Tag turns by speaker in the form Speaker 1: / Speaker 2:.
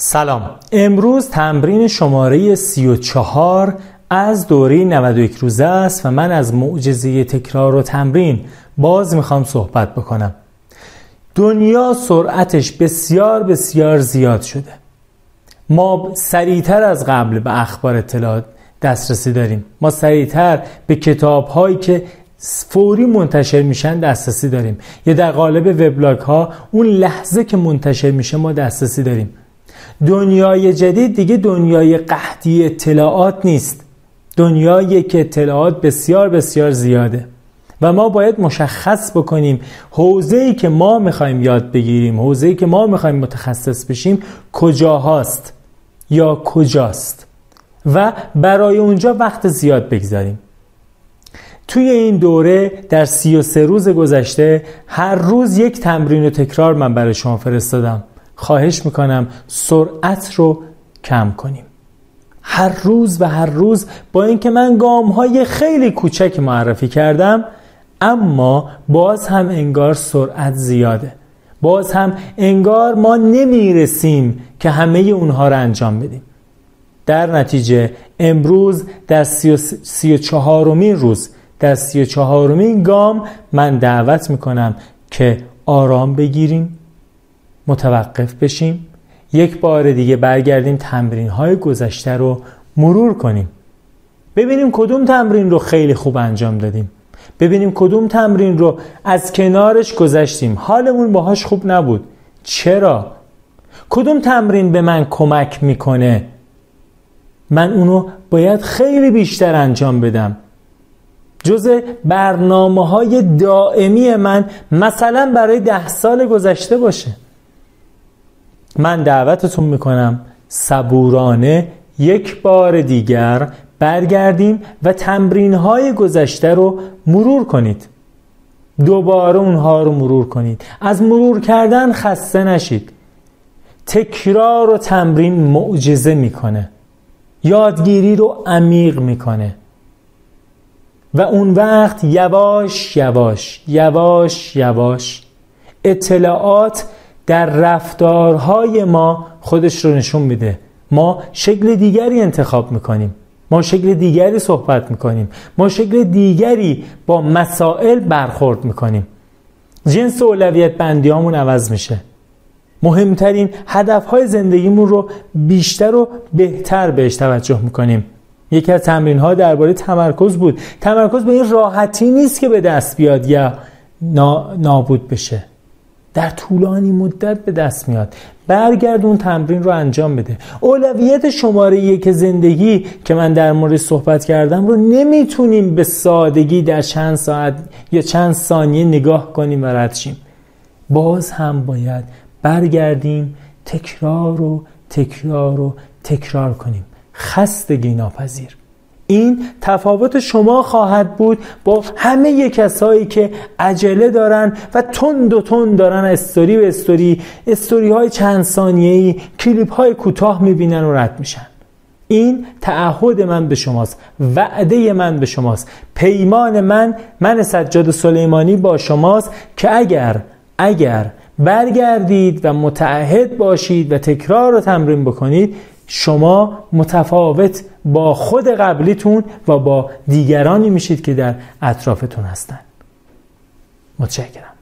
Speaker 1: سلام. امروز تمرین شماره 34 از دوره 91 روزه است و من از معجزه تکرار و تمرین باز می‌خوام صحبت بکنم. دنیا سرعتش بسیار بسیار زیاد شده. ما سریعتر از قبل به اخبار اطلاعات دسترسی داریم. ما سریعتر به کتاب هایی که فوری منتشر میشن دسترسی داریم. یا در قالب وبلاگ ها اون لحظه که منتشر میشه ما دسترسی داریم. دنیای جدید دیگه دنیای قحطی اطلاعات نیست. دنیایی که اطلاعات بسیار بسیار زیاده. و ما باید مشخص بکنیم ای که ما می‌خوایم یاد بگیریم ای که ما می‌خوایم متخصص بشیم کجاهاست یا کجاست؟ و برای اونجا وقت زیاد بگذاریم. توی این دوره در سی و سه روز گذشته هر روز یک تمرین و تکرار من برای شما فرستادم. خواهش می‌کنم سرعت رو کم کنیم. هر روز و هر روز با اینکه من گام های خیلی کوچک معرفی کردم اما باز هم انگار سرعت زیاده. باز هم انگار ما نمی‌رسیم که همه اونها رو انجام بدیم. در نتیجه امروز در سی و چهارمین روز در سی و چهارمین گام من دعوت می‌کنم که آرام بگیریم. متوقف بشیم یک بار دیگه برگردیم تمرین های گذشته رو مرور کنیم. ببینیم کدوم تمرین رو خیلی خوب انجام دادیم. ببینیم کدوم تمرین رو از کنارش گذشتیم. حالمون باهاش خوب نبود. چرا؟ کدوم تمرین به من کمک می‌کنه؟ من اونو باید خیلی بیشتر انجام بدم. جز برنامه های دائمی من مثلا برای ده سال گذشته باشه. من دعوتتون می‌کنم صبورانه یک بار دیگر برگردیم و تمرین های گذشته رو مرور کنید. دوباره اونها رو مرور کنید. از مرور کردن خسته نشید. تکرار و تمرین معجزه می‌کنه. یادگیری رو عمیق می‌کنه. و اون وقت یواش یواش یواش یواش اطلاعات در رفتارهای ما خودش رو نشون میده. ما شکل دیگری انتخاب می‌کنیم. ما شکل دیگری صحبت می‌کنیم. ما شکل دیگری با مسائل برخورد می‌کنیم. جنس اولویت بندیامون عوض میشه. مهمترین هدفهای زندگیمون رو بیشتر و بهتر بهش توجه می‌کنیم. یکی از تمرین ها درباره تمرکز بود. تمرکز به این راحتی نیست که به دست بیاد یا نابود بشه. در طولانی مدت به دست میاد. برگرد اون تمرین رو انجام بده. اولویت شماره یک زندگی که من در مورد صحبت کردم رو نمی‌تونیم به سادگی در چند ساعت یا چند ثانیه نگاه کنیم و ردشیم باز هم باید برگردیم تکرار و تکرار و تکرار کنیم. خستگی ناپذیر. این تفاوت شما خواهد بود با همه کسایی که عجله دارن و تند و تند دارن استوری به استوری استوری های چند ثانیه‌ای کلیپ های کوتاه می‌بینن و رد میشن. این تعهد من به شماست وعده من به شماست. پیمان من من سجاد سلیمانی با شماست که اگر اگر برگردید و متعهد باشید و تکرار رو تمرین بکنید شما متفاوت با خود قبلیتون و با دیگرانی میشید که در اطرافتون هستن. متشکرم.